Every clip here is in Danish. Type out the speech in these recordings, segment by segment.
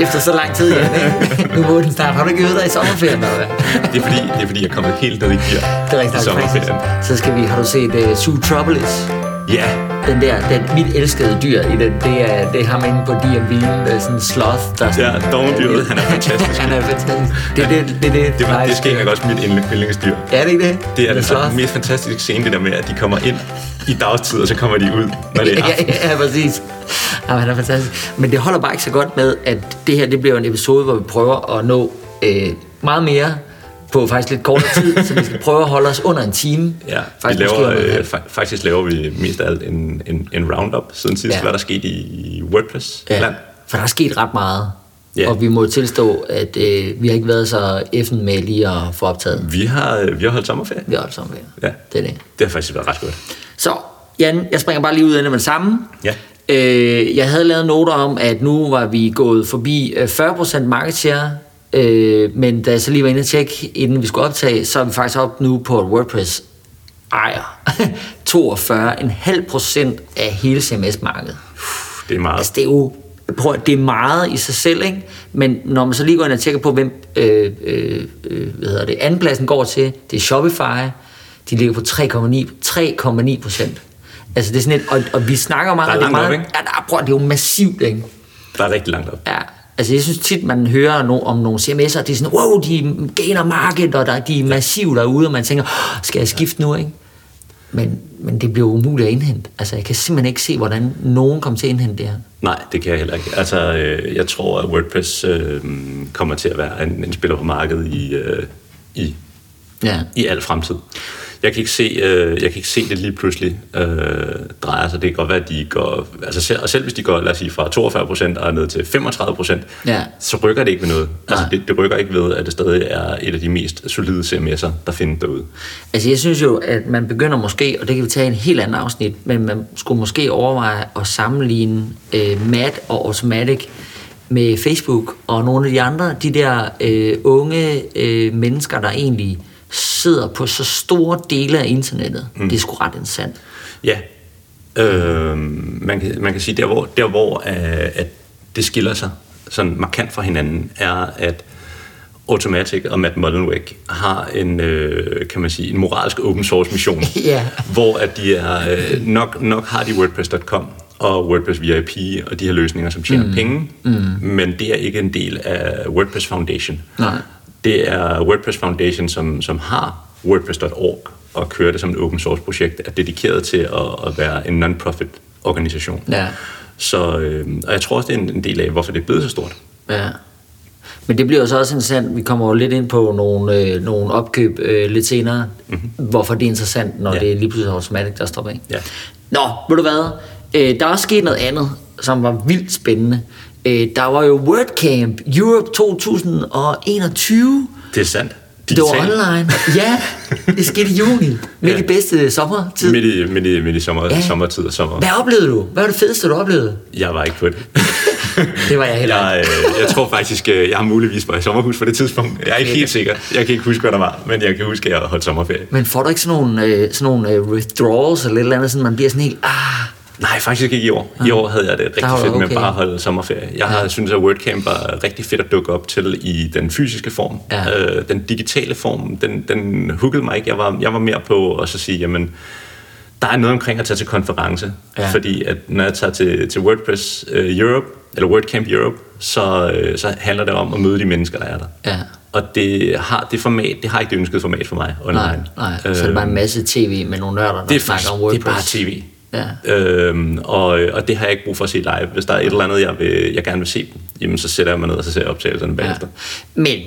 Efter så lang tid igen, ikke? Nu må den snart. Har du ikke øvet dig i sommerferien, eller hvad? Det er fordi, det er, fordi jeg er kommet helt ned i gear Det er rigtig i sommerferien. Så skal vi, har du set uh, Sue Troubles? Ja, Den der, den, mit elskede dyr i den, det er, det er ham inde på DMV, der er sådan en sloth, der er sådan, ja dovendyret, han er fantastisk. han er fantastisk. Det er det, det, det, det, Det, var, det skal også mit yndlingsdyr. Er det ikke det? Det er The det sloth? mest fantastiske scene, det der med, at de kommer ind i dagstid, og så kommer de ud, når det er ja, aften. ja, ja, præcis. Ja, han er fantastisk. Men det holder bare ikke så godt med, at det her det bliver en episode, hvor vi prøver at nå øh, meget mere på faktisk lidt kortere tid, så vi skal prøve at holde os under en time. Ja, vi faktisk laver, under en øh, fa- faktisk laver vi mest af alt en, en, en roundup siden sidst, Ja. ja. hvad der skete i WordPress Ja, land. for der er sket ret meget. Ja. Og vi må tilstå, at øh, vi har ikke været så effen med lige at få optaget. Vi har, øh, vi har holdt sommerferie. Vi har holdt med. Ja. Det er det. Det har faktisk været ret godt. Så, Jan, jeg springer bare lige ud af det med det samme. Ja. Øh, jeg havde lavet noter om, at nu var vi gået forbi øh, 40% market share, øh, men da jeg så lige var inde og tjekke, inden vi skulle optage, så er vi faktisk op nu på, WordPress ejer 42,5% af hele CMS-markedet. Det er meget. Altså, det er jo prøv, det er meget i sig selv, ikke? men når man så lige går ind og tjekker på, hvem øh, øh, øh, hvad hedder det, andenpladsen går til, det er Shopify, de ligger på 3,9 3,9 procent. Altså det er sådan et, og, og vi snakker meget, Der er er langt op, meget, ikke? ja, der er, prøv, det er jo massivt, ikke? Der er rigtig langt op. Ja, altså jeg synes tit, man hører no, om nogle CMS'er, det er sådan, wow, de gainer market, og der, de er massive derude, og man tænker, "Åh, skal jeg skifte nu, ikke? Men, men det bliver umuligt at indhente. Altså jeg kan simpelthen ikke se, hvordan nogen kommer til at indhente det her. Nej, det kan jeg heller ikke. Altså, øh, jeg tror, at WordPress øh, kommer til at være en, en spiller på markedet i, øh, i, Ja. i al fremtid. Jeg kan ikke se, øh, jeg kan ikke se det lige pludselig øh, dreje sig. Det kan godt være, at de går... Altså selv, og selv hvis de går, lad os sige, fra 42 procent og ned til 35 procent, Ja. så rykker det ikke ved noget. Altså, Nej. det, det rykker ikke ved, at det stadig er et af de mest solide CMS'er, der findes derude. Altså jeg synes jo, at man begynder måske, og det kan vi tage en helt anden afsnit, men man skulle måske overveje at sammenligne øh, Mat og Automatic med Facebook og nogle af de andre, de der øh, unge øh, mennesker, der egentlig sidder på så store dele af internettet. Mm. Det er sgu ret interessant. Ja. Øh, man, kan, man kan sige, der hvor, der hvor øh, at det skiller sig sådan markant fra hinanden, er, at Automatic og Matt Mullenweg har en, øh, kan man sige, en moralsk open source mission, Ja. hvor at de er, øh, nok, nok har de WordPress.com og WordPress VIP og de her løsninger, som tjener mm. penge, mm. men det er ikke en del af WordPress Foundation. Nej. Det er WordPress Foundation, som, som har WordPress.org og kører det som et open source projekt, er dedikeret til at, at være en non-profit organisation. Ja. Så, øh, og jeg tror også, det er en, en del af, hvorfor det er blevet så stort. Ja. Men det bliver så også interessant, vi kommer jo lidt ind på nogle, øh, nogle opkøb øh, lidt senere, mm-hmm. hvorfor det er interessant, når ja. det er lige pludselig Automatic, der står bag. Ja. Nå, ved du hvad? Øh, der er også sket noget andet, som var vildt spændende. Øh, der var jo WordCamp Europe 2021. Det er sandt. Det var online. Ja, det skete i juni. Midt Ja. i bedste sommertid. Midt i, midt i, midt i sommer, Ja. sommertid og sommer. Hvad oplevede du? Hvad var det fedeste, du oplevede? Jeg var ikke på det. Det var jeg heller Jeg, øh, jeg tror faktisk, øh, jeg har muligvis været i sommerhus på det tidspunkt. Jeg er ikke helt sikker. Jeg kan ikke huske, hvad der var, men jeg kan huske, at jeg holdt sommerferie. Men får du ikke sådan nogle, øh, sådan nogle øh, withdrawals eller et eller andet, sådan man bliver sådan helt, ah, Nej, faktisk ikke i år. I år havde jeg det rigtig fedt med okay. bare at holde sommerferie. Jeg har synes, at WordCamp var rigtig fedt at dukke op til i den fysiske form. Ja. Øh, den digitale form, den, den huggede mig ikke. Jeg var, jeg var mere på at så sige, jamen, der er noget omkring at tage til konference. Ja. Ja. Fordi at når jeg tager til, til WordPress uh, Europe, eller WordCamp Europe, så, øh, så handler det om at møde de mennesker, der er der. Ja. Og det har det format, det har ikke det ønskede format for mig online. nej, nej. Så er det bare en masse tv med nogle nørder, der det er, snakker faktisk, om det WordPress. er bare tv. Ja. Øhm, og, og det har jeg ikke brug for at se live. Hvis der er et eller andet, jeg, vil, jeg gerne vil se, jamen så sætter jeg mig ned, og så ser jeg optagelserne bagefter. Men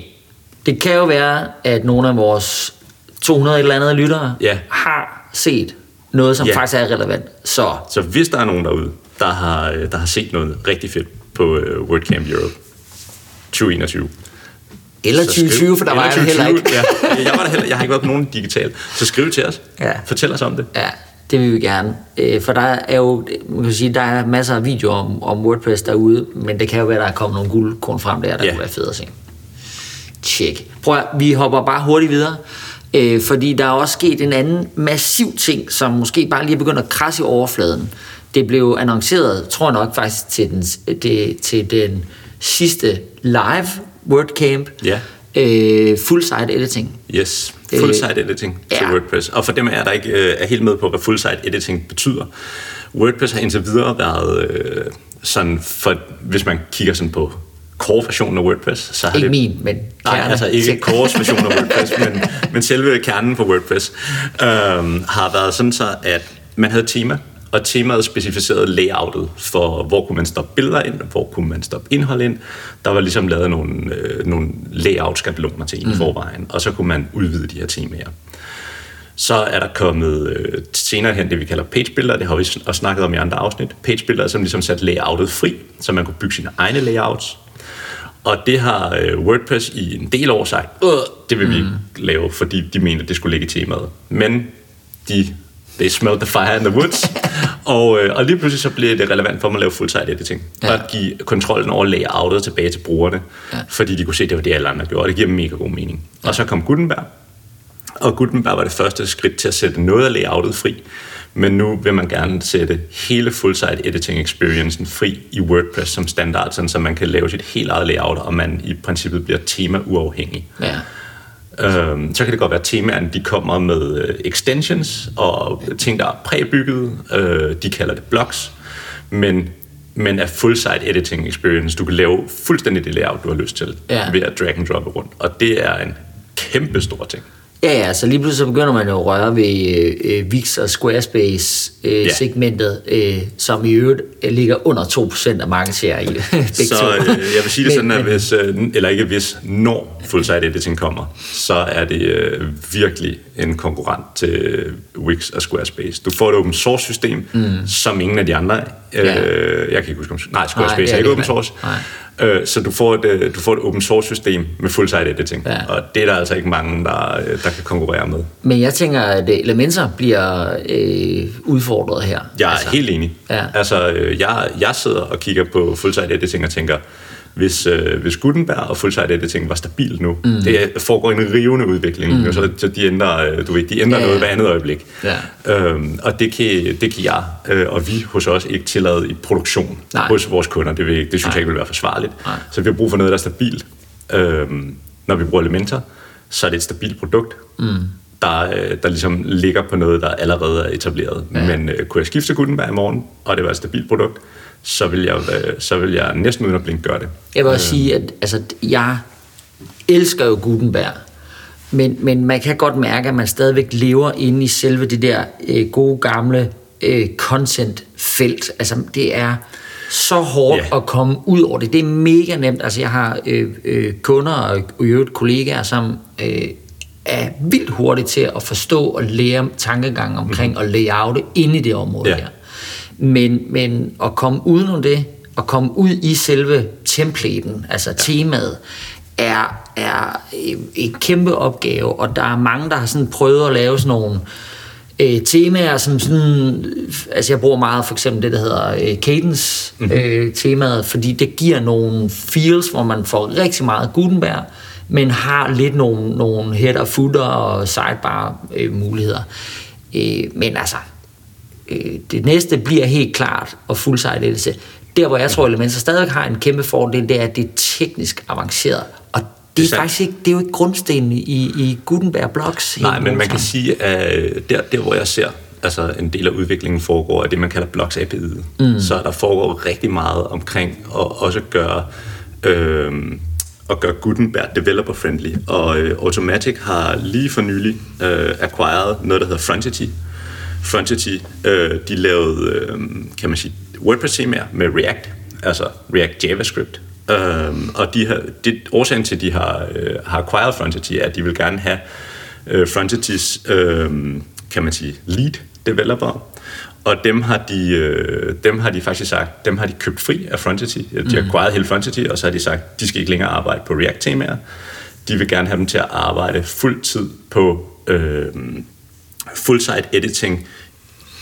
det kan jo være, at nogle af vores 200 eller andet lyttere Ja. har set noget, som Ja. faktisk er relevant. Så Så hvis der er nogen derude, der har, øh, der har set noget rigtig fedt på uh, WordCamp Europe 2021, eller så skriv- 2020, for der var jeg eller heller ikke. 2020, Ja, jeg, var der heller, jeg har ikke været på nogen digital. Så skriv til os. Ja. Fortæl os om det. Ja, det vil vi gerne. Øh, For der er jo, man kan sige, der er masser af videoer om, om WordPress derude, men det kan jo være, der er kommet nogle guldkorn frem der, der Ja. kunne være fedt at se. Tjek. Prøv at, vi hopper bare hurtigt videre, øh, fordi der er også sket en anden massiv ting, som måske bare lige er begyndt at krasse i overfladen. det blev annonceret, tror jeg nok faktisk, til den, det, til den sidste live WordCamp. Ja. Øh, full site editing. Yes, full site editing til ja. WordPress. Og for dem er der ikke øh, er helt med på, hvad full site editing betyder. WordPress har indtil videre været øh, sådan, for, hvis man kigger sådan på core-versionen af WordPress, så har Ikke det... min, men Nej, kerne. altså ikke core version af WordPress, men, men selve kernen på WordPress øhm, har været sådan så, at man havde et tema, og temaet specificerede layoutet for, hvor kunne man stoppe billeder ind, hvor kunne man stoppe indhold ind. Der var ligesom lavet nogle, øh, nogle layout-skabeloner til en mm. i forvejen, og så kunne man udvide de her temaer. Så er der kommet øh, senere hen det, vi kalder page builder. Det har vi også snakket om i andre afsnit. Page builder er som ligesom sat layoutet fri, så man kunne bygge sine egne layouts. Og det har øh, WordPress i en del år sagt, øh, det vil vi ikke lave, fordi de mente, det skulle ligge i temaet. Men de they smelled the fire in the woods. og, øh, og lige pludselig så blev det relevant for dem at lave full-site editing. Ja. Og at give kontrollen over layoutet tilbage til brugerne. Ja. Fordi de kunne se, at det var det, alle andre gjorde. Og det giver mega god mening. Ja. Og så kom Gutenberg. Og Gutenberg var det første skridt til at sætte noget af layoutet fri. Men nu vil man gerne sætte hele full-site editing experiencen fri i WordPress som standard, sådan så man kan lave sit helt eget layout, og man i princippet bliver tema-uafhængig. Ja. Øhm, så kan det godt være, at temaerne de kommer med øh, extensions og ting, der er præbygget. Øh, de kalder det blocks. Men, men er full-site editing experience. Du kan lave fuldstændig det layout, du har lyst til, Ja. ved at drag and droppe rundt. Og det er en kæmpe stor ting. Ja, ja, så lige pludselig så begynder man jo at røre ved øh, øh, Wix og Squarespace øh, Ja. segmentet, øh, som i øvrigt øh, ligger under 2% af markedshare i Så øh, jeg vil sige det sådan, at hvis, øh, eller ikke hvis, når full-site editing kommer, så er det øh, virkelig en konkurrent til Wix og Squarespace. Du får et open source system, mm. som ingen af de andre. Øh, Ja. Jeg kan ikke huske, om, nej, Nej, Squarespace det er er ikke open source. nej. Øh, så du får, et, øh, du får et open source system med full-site editing, Ja. og det er der altså ikke mange, der, øh, der kan konkurrere med. Men jeg tænker, at øh, Elementor bliver øh, udfordret her. Jeg er altså, helt enig. Ja. Altså, jeg, jeg sidder og kigger på full-site editing og tænker, hvis, øh, hvis Gutenberg og full-site editing var stabilt nu, mm. det foregår en rivende udvikling, mm. så, så de ændrer, øh, du ved, de ændrer Ja, noget hver andet øjeblik. Ja. Øhm, og det kan, det kan jeg øh, og vi hos os ikke tillade i produktion Nej. hos vores kunder. Det, vil, det synes Nej. jeg ikke vil være forsvarligt. Nej. Så vi har brug for noget, der er stabilt. Øhm, når vi bruger Elementor, så er det et stabilt produkt. Mm der, øh, der ligesom ligger på noget, der allerede er etableret. Ja. Men øh, kunne jeg skifte til Gutenberg i morgen, og det var et stabilt produkt, så vil jeg, øh, så vil jeg næsten uden at blinke gøre det. Jeg vil også sige, at altså, jeg elsker jo Gutenberg, men, men man kan godt mærke, at man stadigvæk lever inde i selve det der øh, gode gamle øh, content-felt. Altså, det er så hårdt Ja. at komme ud over det. Det er mega nemt. Altså, jeg har øh, øh, kunder og i øvrigt kollegaer, som øh, er vildt hurtige til at forstå og lære tankegang omkring mm-hmm. at layoute inde i det område Ja. her. Men, men at komme udenom det, at komme ud i selve templaten, altså ja. temaet, er, er en kæmpe opgave, og der er mange, der har sådan prøvet at lave sådan nogle øh, temaer, som sådan, altså jeg bruger meget for eksempel det, der hedder øh, cadence mm-hmm. øh, temaet, fordi det giver nogle feels, hvor man får rigtig meget Gutenberg, men har lidt nogle, nogle header, footer og sidebar øh, muligheder. Øh, men altså, øh, det næste bliver helt klart og full-site ledelse. Der, hvor jeg tror, Elementor stadig har en kæmpe fordel, det er, at det er teknisk avanceret. Og det, Det er er sandt. faktisk ikke, det er jo ikke grundstenen i, i Gutenberg Blocks. Nej, men man kan sige, at der, der hvor jeg ser, altså en del af udviklingen foregår, er det, man kalder Blocks API. Mm. Så der foregår rigtig meget omkring at også gøre, øh, at gøre Gutenberg developer-friendly. Og øh, Automatic har lige for nylig øh, acquired noget, der hedder Frontity. Frontity, øh, de lavede, øh, kan man sige, WordPress-temaer med React, altså React JavaScript. Um, og de har, det, årsagen til, at de har, øh, har acquired Frontity, er, at de vil gerne have øh, Frontitys, øh, kan man sige, lead developer. Og dem har, de, øh, dem har de faktisk sagt, dem har de købt fri af Frontity. De har acquired hele Frontity, og så har de sagt, de skal ikke længere arbejde på React-temaer. De vil gerne have dem til at arbejde fuld tid på øh, full-site editing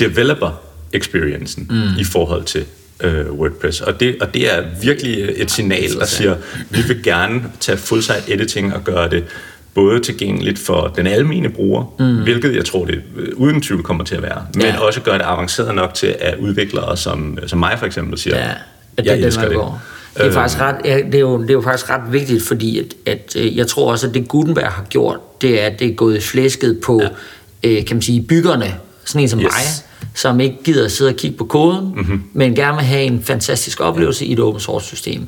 developer experiencen mm. i forhold til øh, WordPress. Og det, og det er virkelig et signal, der siger, vi vil gerne tage full-site editing og gøre det både tilgængeligt for den almene bruger, mm. hvilket jeg tror, det øh, uden tvivl kommer til at være, men Ja. også gør det avanceret nok til, at udviklere som, som mig for eksempel siger, Ja, at jeg det er elsker det. går. Det er, Øh, faktisk ret, ja, det, er jo, det er jo faktisk ret vigtigt, fordi at, at, øh, jeg tror også, at det Gutenberg har gjort, det er, at det er gået flæsket på, ja. øh, kan man sige, byggerne, sådan en som yes. mig, som ikke gider at sidde og kigge på koden, mm-hmm. men gerne vil have en fantastisk oplevelse i et open source system.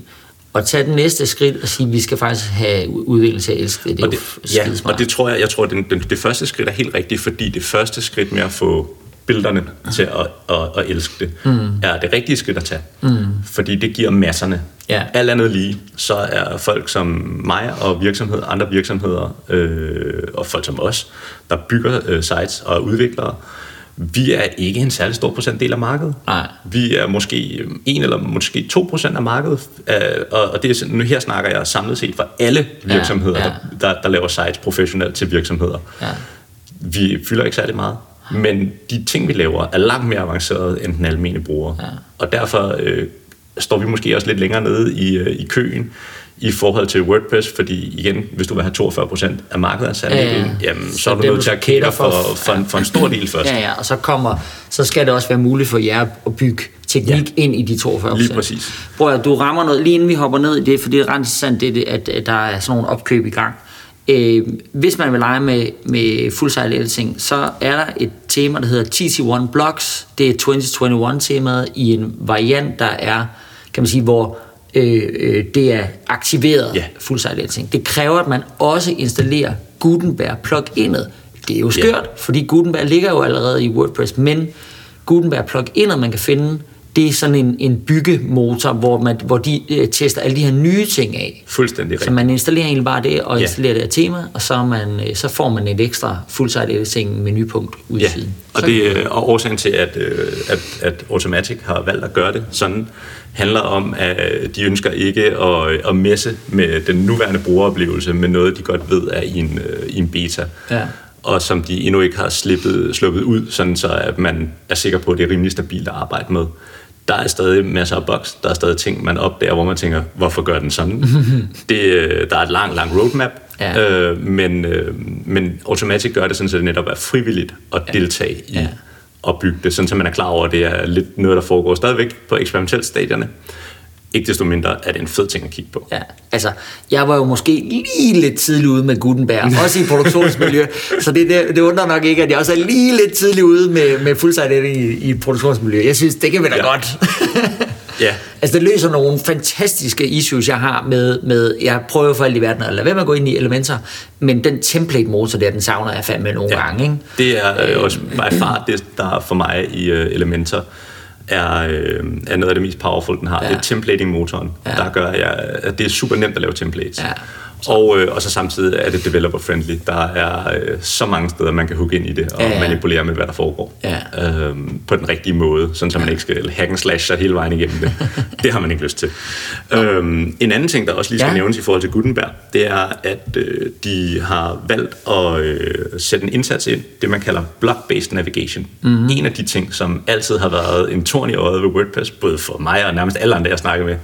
Og tage den næste skridt og sige, at vi skal faktisk have udvikling til at elske det. Er og jo det, ja, skidesmart. og det tror jeg, jeg tror, den, den, det første skridt er helt rigtigt, fordi det første skridt med at få billederne til at, at, at elske det, mm. er det rigtige skridt at tage. Mm. Fordi det giver masserne. Ja. Alt andet lige, så er folk som mig og virksomheder, andre virksomheder, øh, og folk som os, der bygger øh, sites og er udviklere, vi er ikke en særlig stor procentdel af markedet. Nej. Vi er måske 1 eller måske 2 procent af markedet, øh, og det er, nu her snakker jeg samlet set for alle virksomheder, ja. der, der, der laver sites professionelt til virksomheder. Ja. Vi fylder ikke særlig meget, men de ting, vi laver, er langt mere avancerede end den almindelige bruger. Ja. Og derfor øh, står vi måske også lidt længere nede i, øh, i køen i forhold til WordPress, fordi igen, hvis du vil have 42 procent af markedsansatte, Ja, ja. ind, jamen, så, Så er du nødt til at cater for, for- en, for en stor del først. Ja, ja, og så, kommer, så skal det også være muligt for jer at bygge teknik ja. ind i de 42 Lige præcis. Prøv at du rammer noget, lige inden vi hopper ned i det, for det er ret interessant, det, at, at der er sådan nogle opkøb i gang. Øh, hvis man vil lege med, med full site editing, så er der et tema, der hedder TC1 Blocks. Det er 2021-temaet i en variant, der er, kan man sige, hvor øh, øh, det er aktiveret Ja. full site editing. Det kræver, at man også installerer Gutenberg pluginet. Det er jo skørt, ja. fordi Gutenberg ligger jo allerede i WordPress, men Gutenberg pluginet, man kan finde, det er sådan en, en byggemotor, hvor, man, hvor de øh, tester alle de her nye ting af. Fuldstændig Så rigtigt. man installerer egentlig bare det, og Ja. installerer det her tema, og så, man, øh, så får man et ekstra full-site editing menupunkt ud i Ja, siden. og, Så- det, øh, og årsagen til, at, øh, at, at Automatic har valgt at gøre det sådan, handler om, at de ønsker ikke at, at messe med den nuværende brugeroplevelse med noget, de godt ved er i en, øh, i en beta. Ja. Og som de endnu ikke har slippet, sluppet ud, sådan så at man er sikker på, at det er rimelig stabilt at arbejde med. Der er stadig masser af bugs, der er stadig ting, man opdager, hvor man tænker, hvorfor gør den sådan? det, øh, der er et langt, langt roadmap, Ja. øh, men, øh, men Automatic gør det sådan, så det netop er frivilligt at deltage i Ja opbygge det, sådan så man er klar over, at det er lidt noget, der foregår stadigvæk på eksperimentelt stadierne. Ikke desto mindre er det en fed ting at kigge på. Ja, altså, jeg var jo måske lige lidt tidlig ude med Gutenberg, også i produktionsmiljø, så det, det, det undrer nok ikke, at jeg også er lige lidt tidlig ude med, med full-site editing i, i et produktionsmiljø. Jeg synes, det kan vi da Ja. godt. Ja, altså, det løser nogle fantastiske issues, jeg har med, med jeg prøver for alt i verden at lade være med at gå ind i Elementor, men den template-motor der, den savner jeg fandme nogle ja. gange, ikke? det er øh, også by far det, der for mig i uh, Elementor er, øh, er noget af det mest powerful, den har. Ja. Det er templating-motoren, Ja. der gør, jeg, at det er super nemt at lave templates. Ja. Og, øh, og så samtidig er det developer-friendly. Der er øh, så mange steder, man kan hooke ind i det og Ja, ja. manipulere med, hvad der foregår. Ja. Øhm, på den rigtige måde, sådan så man ikke skal hack and slash sig hele vejen igennem det. det har man ikke lyst til. Øhm, en anden ting, der også lige skal Ja. ja. nævnes i forhold til Gutenberg, det er, at øh, de har valgt at øh, sætte en indsats ind, det man kalder block-based navigation. Mm-hmm. En af de ting, som altid har været en torn i øjet ved WordPress, både for mig og nærmest alle andre, jeg snakker med,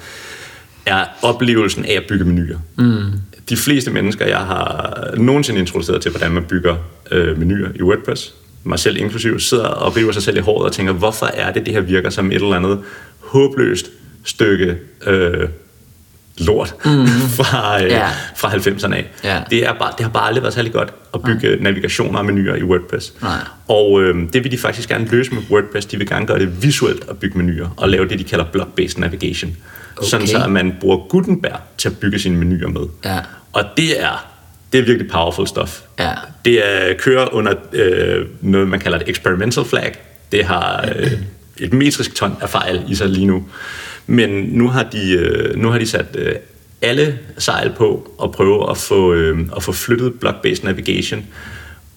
er oplevelsen af at bygge menuer. Mm. De fleste mennesker, jeg har nogensinde introduceret til, hvordan man bygger øh, menuer i WordPress, mig selv inklusiv, sidder og river sig selv i håret og tænker, hvorfor er det, det her virker som et eller andet håbløst stykke øh, lort mm. fra, øh, Ja. fra 90'erne af. Ja. Det, er bare, det har bare aldrig været særlig godt at bygge Nej. navigationer og menuer i WordPress. Nej. Og øh, det vil de faktisk gerne løse med WordPress. De vil gerne gøre det visuelt at bygge menuer og lave det, de kalder block-based navigation. Okay. Sådan så, at man bruger Gutenberg til at bygge sine menuer med. Ja. Og det er, det er virkelig powerful stuff. Ja. Det er, kører under øh, noget, man kalder et experimental flag. Det har øh, et metrisk ton af fejl i sig lige nu. Men nu har de, øh, nu har de sat øh, alle sejl på og prøve at få, øh, at få flyttet block-based navigation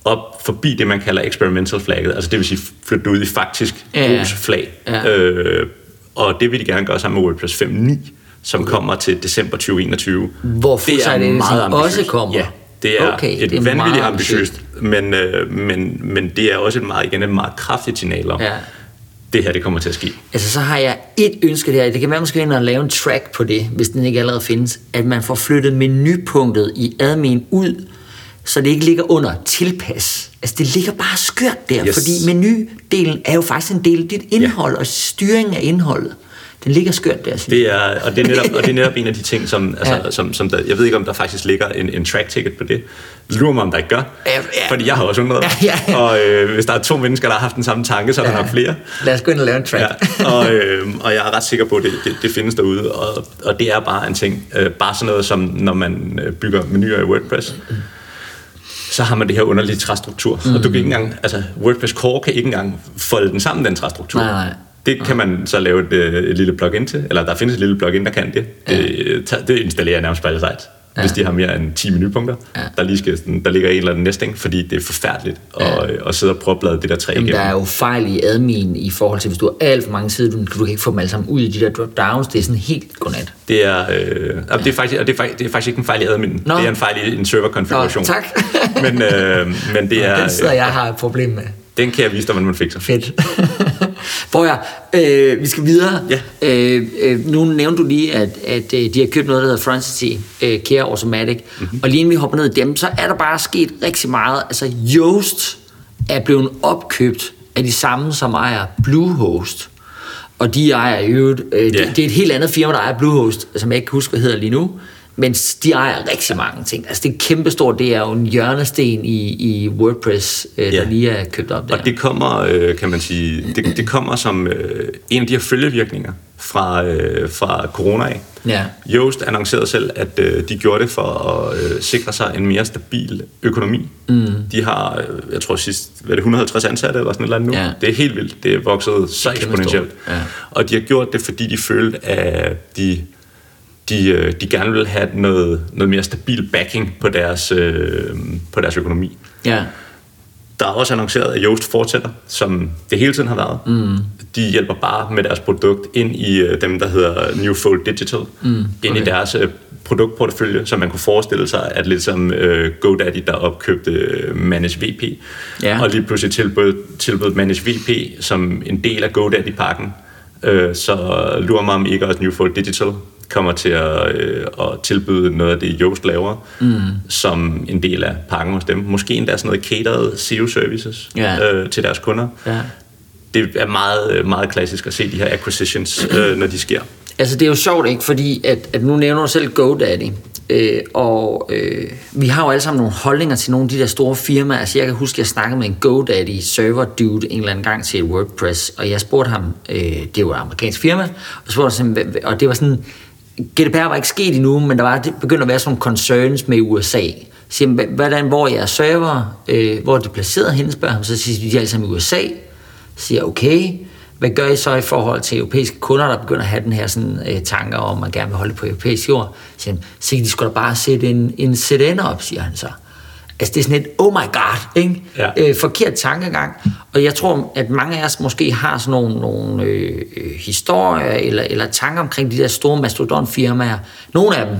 op forbi det, man kalder experimental flagget. Altså det vil sige flytte ud i faktisk ja. brugsflag. Ja. Øh, og det vil de gerne gøre sammen med WordPress 5.9, som kommer til december 2021. Hvor editing også kommer? Ja, det er Okay, et det er vanvittigt ambitiøst, men, øh, men, men det er også et meget, igen, et meget kraftigt signal om, Ja. det her det kommer til at ske. Altså, så har jeg et ønske der. Det kan være, ind og lave en track på det, hvis den ikke allerede findes. At man får flyttet menupunktet i admin ud så det ikke ligger under tilpas. Altså det ligger bare skørt der, Yes. fordi menudelen er jo faktisk en del af dit indhold og styring af indholdet. Den ligger skørt der, synes. Det er, og, det er netop, og det er netop en af de ting, som, altså, Ja. som, som der, jeg ved ikke, om der faktisk ligger en, en track ticket på det. Lurer mig, om der ikke gør. Ja, ja. Fordi jeg har også undret. Ja, ja, ja. Og øh, hvis der er to mennesker, der har haft den samme tanke, så er der nok flere. Lad os gå ind og lave en track. Ja, og, øh, og jeg er ret sikker på, at det, det, det findes derude, og, og det er bare en ting. Øh, bare sådan noget som, når man øh, bygger menuer i WordPress, så har man det her underlige træstruktur. Mm. Og du kan ikke engang, altså WordPress Core kan ikke engang folde den sammen, den træstruktur. Nej, nej. Det kan man så lave et, øh, et lille plugin til, eller der findes et lille plugin, der kan det. Det, ja. det installerer jeg nærmest på alle sites, ja. hvis de har mere end 10 menupunkter, ja. der, lige skal, der ligger en eller anden nesting, fordi det er forfærdeligt at, øh, at sidde og prøve at bladre det der træ Jamen, igennem. der er jo fejl i admin i forhold til, hvis du har alt for mange sider, du, du kan ikke få dem alle sammen ud i de der drop-downs. Det er sådan helt godnat. Det er, øh, ja. det, er faktisk, og det, er faktisk, det er faktisk ikke en fejl i admin. Nå. Det er en fejl i en server-konfiguration. Nå, tak. men, øh, men det er, Den sidder jeg har et problem med. den kan jeg vise dig, hvordan man fikser. Fedt. Prøv at, øh, vi skal videre. Ja. Øh, øh, nu nævnte du lige, at, at øh, de har købt noget, der hedder Frontity øh, Care Automatic. Mhm. Mm-hmm. Og lige inden vi hopper ned i dem, så er der bare sket rigtig meget. Altså Yoast er blevet opkøbt af de samme, som ejer Bluehost. Og de ejer i øvrigt, øh, Ja. det, det er et helt andet firma, der ejer Bluehost, som jeg ikke kan huske, hvad hedder lige nu. Men de ejer rigtig mange ting. Altså det er kæmpestort, det er jo en hjørnesten i, i WordPress, øh, Ja. der lige er købt op der. Og det kommer, øh, kan man sige, det, det kommer som øh, en af de her følgevirkninger fra, øh, fra corona af. Ja. Yoast annoncerede selv, at øh, de gjorde det for at øh, sikre sig en mere stabil økonomi. Mm. De har, øh, jeg tror sidst, hvad er det, 150 ansatte eller sådan et eller andet nu. Ja. Det er helt vildt. Det er vokset så eksponentielt. Ja. Og de har gjort det, fordi de følte, at de, de, øh, de gerne vil have noget, noget mere stabil backing på deres, øh, på deres økonomi. Ja. Der er også annonceret, at Yoast fortsætter, som det hele tiden har været. Mm. De hjælper bare med deres produkt ind i øh, dem, der hedder Newfold Digital, mm. okay. ind i deres øh, produktportefølje, så man kunne forestille sig, at lidt som øh, GoDaddy, der opkøbte øh, Manage VP, Ja. og lige pludselig tilbød, tilbød Manage VP som en del af GoDaddy-pakken. Øh, så lurer mig om ikke også Newfold Digital kommer til at, øh, at tilbyde noget af det, Yoast laver, mm. som en del af pakken hos dem. Måske endda sådan noget catered SEO-services Ja. øh, til deres kunder. Ja. Det er meget, meget klassisk at se de her acquisitions, øh, når de sker. Altså det er jo sjovt, ikke? Fordi at, at nu nævner du selv GoDaddy, øh, og øh, vi har jo alle sammen nogle holdninger til nogle af de der store firmaer. Altså jeg kan huske, at jeg snakkede med en GoDaddy server dude en eller anden gang til et WordPress, og jeg spurgte ham, øh, det var et amerikansk firma, og, spurgte ham, og det var sådan, GDPR var ikke sket endnu, men der var det begyndte at være sådan nogle concerns med USA. Så siger, hvordan, hvor er jeres server, øh, hvor er de placeret hen, spørger ham, så siger de, de er alle sammen i USA. Så siger okay, hvad gør I så i forhold til europæiske kunder, der begynder at have den her sådan, øh, tanker om, at man gerne vil holde på europæisk jord? Så siger han, så kan de skulle da bare sætte en, en set op, siger han så. Altså det er sådan et, oh my god, ikke? Ja. Øh, forkert tankegang. Og jeg tror, at mange af os måske har sådan nogle, nogle øh, øh, historier eller, eller tanker omkring de der store mastodonfirmaer. Nogle af dem,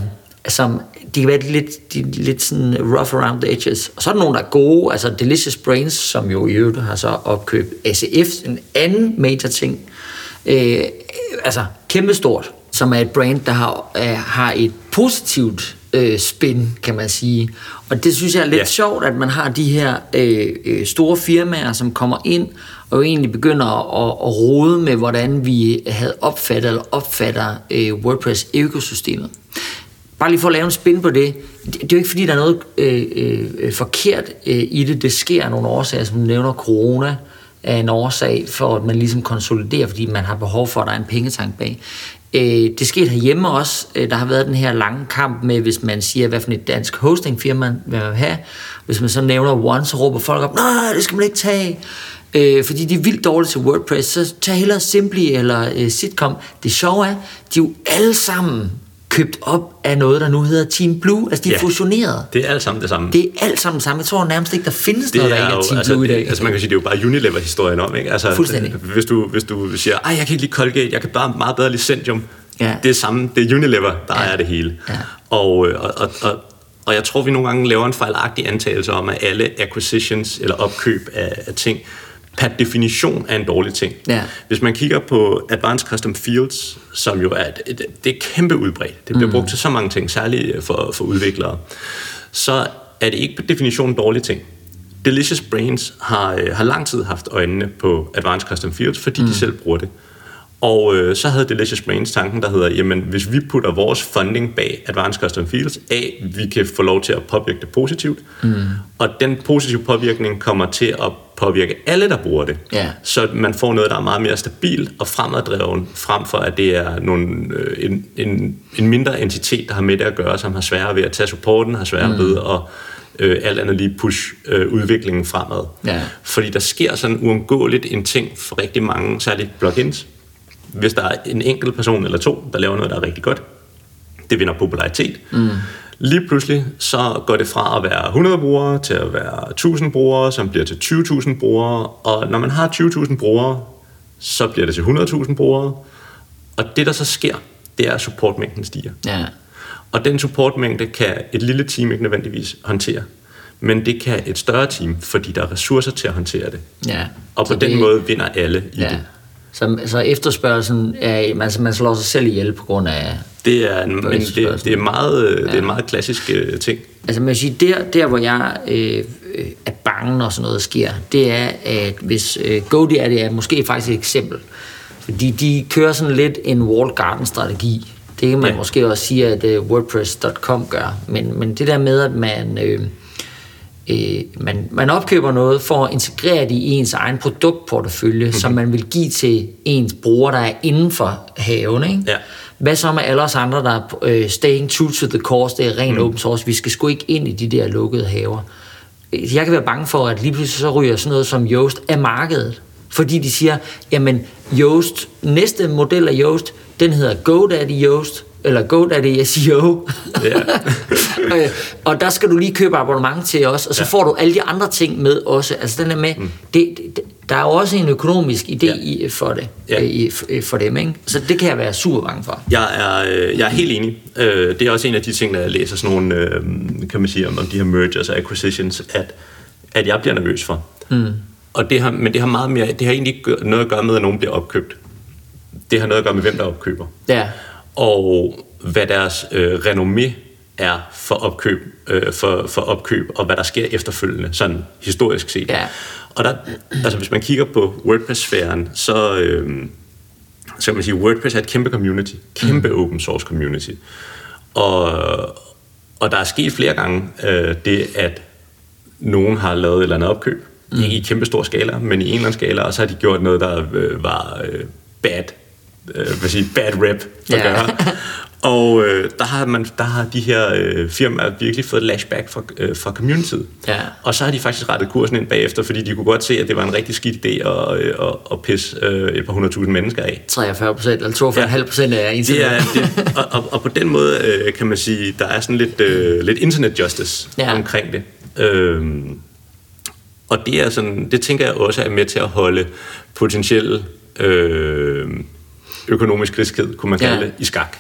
som de kan være lidt, de, lidt sådan rough around the edges. Og så er der nogle, der er gode, altså Delicious Brains, som jo i øvrigt har så opkøbt ACF, en anden major ting. Øh, altså kæmpestort, som er et brand, der har, øh, har et positivt øh, spin, kan man sige. Og det synes jeg er lidt ja. sjovt, at man har de her øh, øh, store firmaer, som kommer ind og egentlig begynder at, at rode med, hvordan vi havde opfattet eller opfatter øh, WordPress-økosystemet. Bare lige for at lave en spin på det. Det, det er jo ikke, fordi der er noget øh, øh, forkert øh, i det. Det sker af nogle årsager, som du nævner corona er en årsag for, at man ligesom konsoliderer, fordi man har behov for, at der er en pengetank bag. Øh, det skete herhjemme også. Øh, der har været den her lange kamp med, hvis man siger, hvad for et dansk hostingfirma man vil have. Hvis man så nævner One, så råber folk op, nej, det skal man ikke tage. Øh, fordi de er vildt dårlige til WordPress, så tag hellere Simply eller øh, Sitcom. Det sjove er, de er jo alle sammen købt op af noget, der nu hedder Team Blue. Altså, de er Ja. fusioneret. Det er alt sammen det samme. Det er alt sammen samme. Jeg tror nærmest ikke, der findes det noget, der ikke er Team altså, Blue i dag. det, altså man kan sige, det er jo bare Unilever-historien om, ikke? Altså, Fuldstændig. Hvis du, hvis du siger, ej, jeg kan ikke lide Colgate, jeg kan bare meget bedre lide Centium. Ja. Det er samme, det er Unilever, der Ja. er det hele. Ja. Og, øh, og, og, og, og jeg tror, vi nogle gange laver en fejlagtig antagelse om, at alle acquisitions eller opkøb af, af ting per definition er en dårlig ting. Ja. Hvis man kigger på Advanced Custom Fields, som jo er, et, det er kæmpe udbredt, det bliver mm. brugt til så mange ting, særligt for, for udviklere, så er det ikke per definition en dårlig ting. Delicious Brains har, øh, har lang tid haft øjnene på Advanced Custom Fields, fordi mm. de selv bruger det. Og øh, så havde Delicious Brains tanken, der hedder, jamen hvis vi putter vores funding bag Advanced Custom Fields af, vi kan få lov til at påvirke det positivt, mm. og den positive påvirkning kommer til at påvirke alle, der bruger det. Ja. Så man får noget, der er meget mere stabilt og fremaddrevet, frem for at det er nogle, øh, en, en, en mindre entitet, der har med det at gøre, som har sværere ved at tage supporten, har sværere mm. ved at øh, alt andet lige push øh, udviklingen fremad. Ja. Fordi der sker sådan uundgåeligt en ting for rigtig mange, særligt plugins, hvis der er en enkelt person eller to, der laver noget, der er rigtig godt, det vinder popularitet. Mm. Lige pludselig så går det fra at være 100 brugere til at være 1000 brugere, som bliver til 20.000 brugere, og når man har 20.000 brugere, så bliver det til 100.000 brugere, og det der så sker, det er, at supportmængden stiger. Ja. Og den supportmængde kan et lille team ikke nødvendigvis håndtere, men det kan et større team, fordi der er ressourcer til at håndtere det. Ja. Og på Så den det- måde vinder alle i Ja. det. Så, så efterspørgselen er, altså man slår sig selv ihjel på grund af... Det er, en, men det, det, er meget, ja. det er en meget klassisk uh, ting. Altså man sige, der, der hvor jeg øh, øh, er bange, når sådan noget sker, det er, at hvis øh, GoDaddy er måske faktisk et eksempel, fordi de kører sådan lidt en walled garden strategi. Det kan man ja. måske også sige, at øh, WordPress.com gør. Men, men det der med, at man... Øh, øh, man, man opkøber noget for at integrere det i ens egen produktportefølje, mm-hmm. som man vil give til ens bruger, der er inden for haven. Ikke? Ja. Hvad så med alle os andre, der er øh, staying true to the course, det er ren mm. open source, vi skal sgu ikke ind i de der lukkede haver. Jeg kan være bange for, at lige pludselig så ryger sådan noget som Yoast af markedet. Fordi de siger, jamen Yoast, næste model af Yoast, den hedder GoDaddy Yoast, eller GoDaddy SEO. Ja. Øh, og der skal du lige købe abonnement til os, og så Ja. får du alle de andre ting med også. Altså den er med, mm. det, det, der er jo også en økonomisk idé Ja. i, for det, Ja. ja. i, for dem, ikke? Så det kan jeg være super bange for. Jeg er, øh, jeg er helt enig. Øh, det er også en af de ting, når jeg læser sådan nogle, øh, kan man sige, om, om de her mergers og acquisitions, at, at jeg bliver nervøs for. Mm. Og det har, men det har meget mere, det har egentlig noget at gøre med, at nogen bliver opkøbt. Det har noget at gøre med, hvem der opkøber. Ja, og hvad deres øh, renommé er for opkøb, øh, for, for opkøb, og hvad der sker efterfølgende, sådan historisk set. Ja. Og der, altså hvis man kigger på WordPress-sfæren, så, øh, så kan man sige, at WordPress er et kæmpe community, kæmpe mm. open source community. Og, og der er sket flere gange øh, det, at nogen har lavet et eller andet opkøb, mm. ikke i kæmpe stor skala, men i en eller anden skala, og så har de gjort noget, der øh, var øh, bad, øh, hvad siger, bad rep at Ja. gøre. Og øh, der, har man, der har de her øh, firmaer virkelig fået lashback fra, øh, fra communityet. Ja. Og så har de faktisk rettet kursen ind bagefter, fordi de kunne godt se, at det var en rigtig skidt idé at, øh, at, at pisse øh, et par hundredtusind mennesker af. 43 procent eller 42,5 procent af Det er, det, og, og, og på den måde øh, kan man sige, der er sådan lidt, øh, lidt internet justice ja. Ja. omkring det. Øhm, og det er sådan, det tænker jeg også er med til at holde potentielle øh, økonomisk riskhed, kunne man kalde Ja. det, i skak.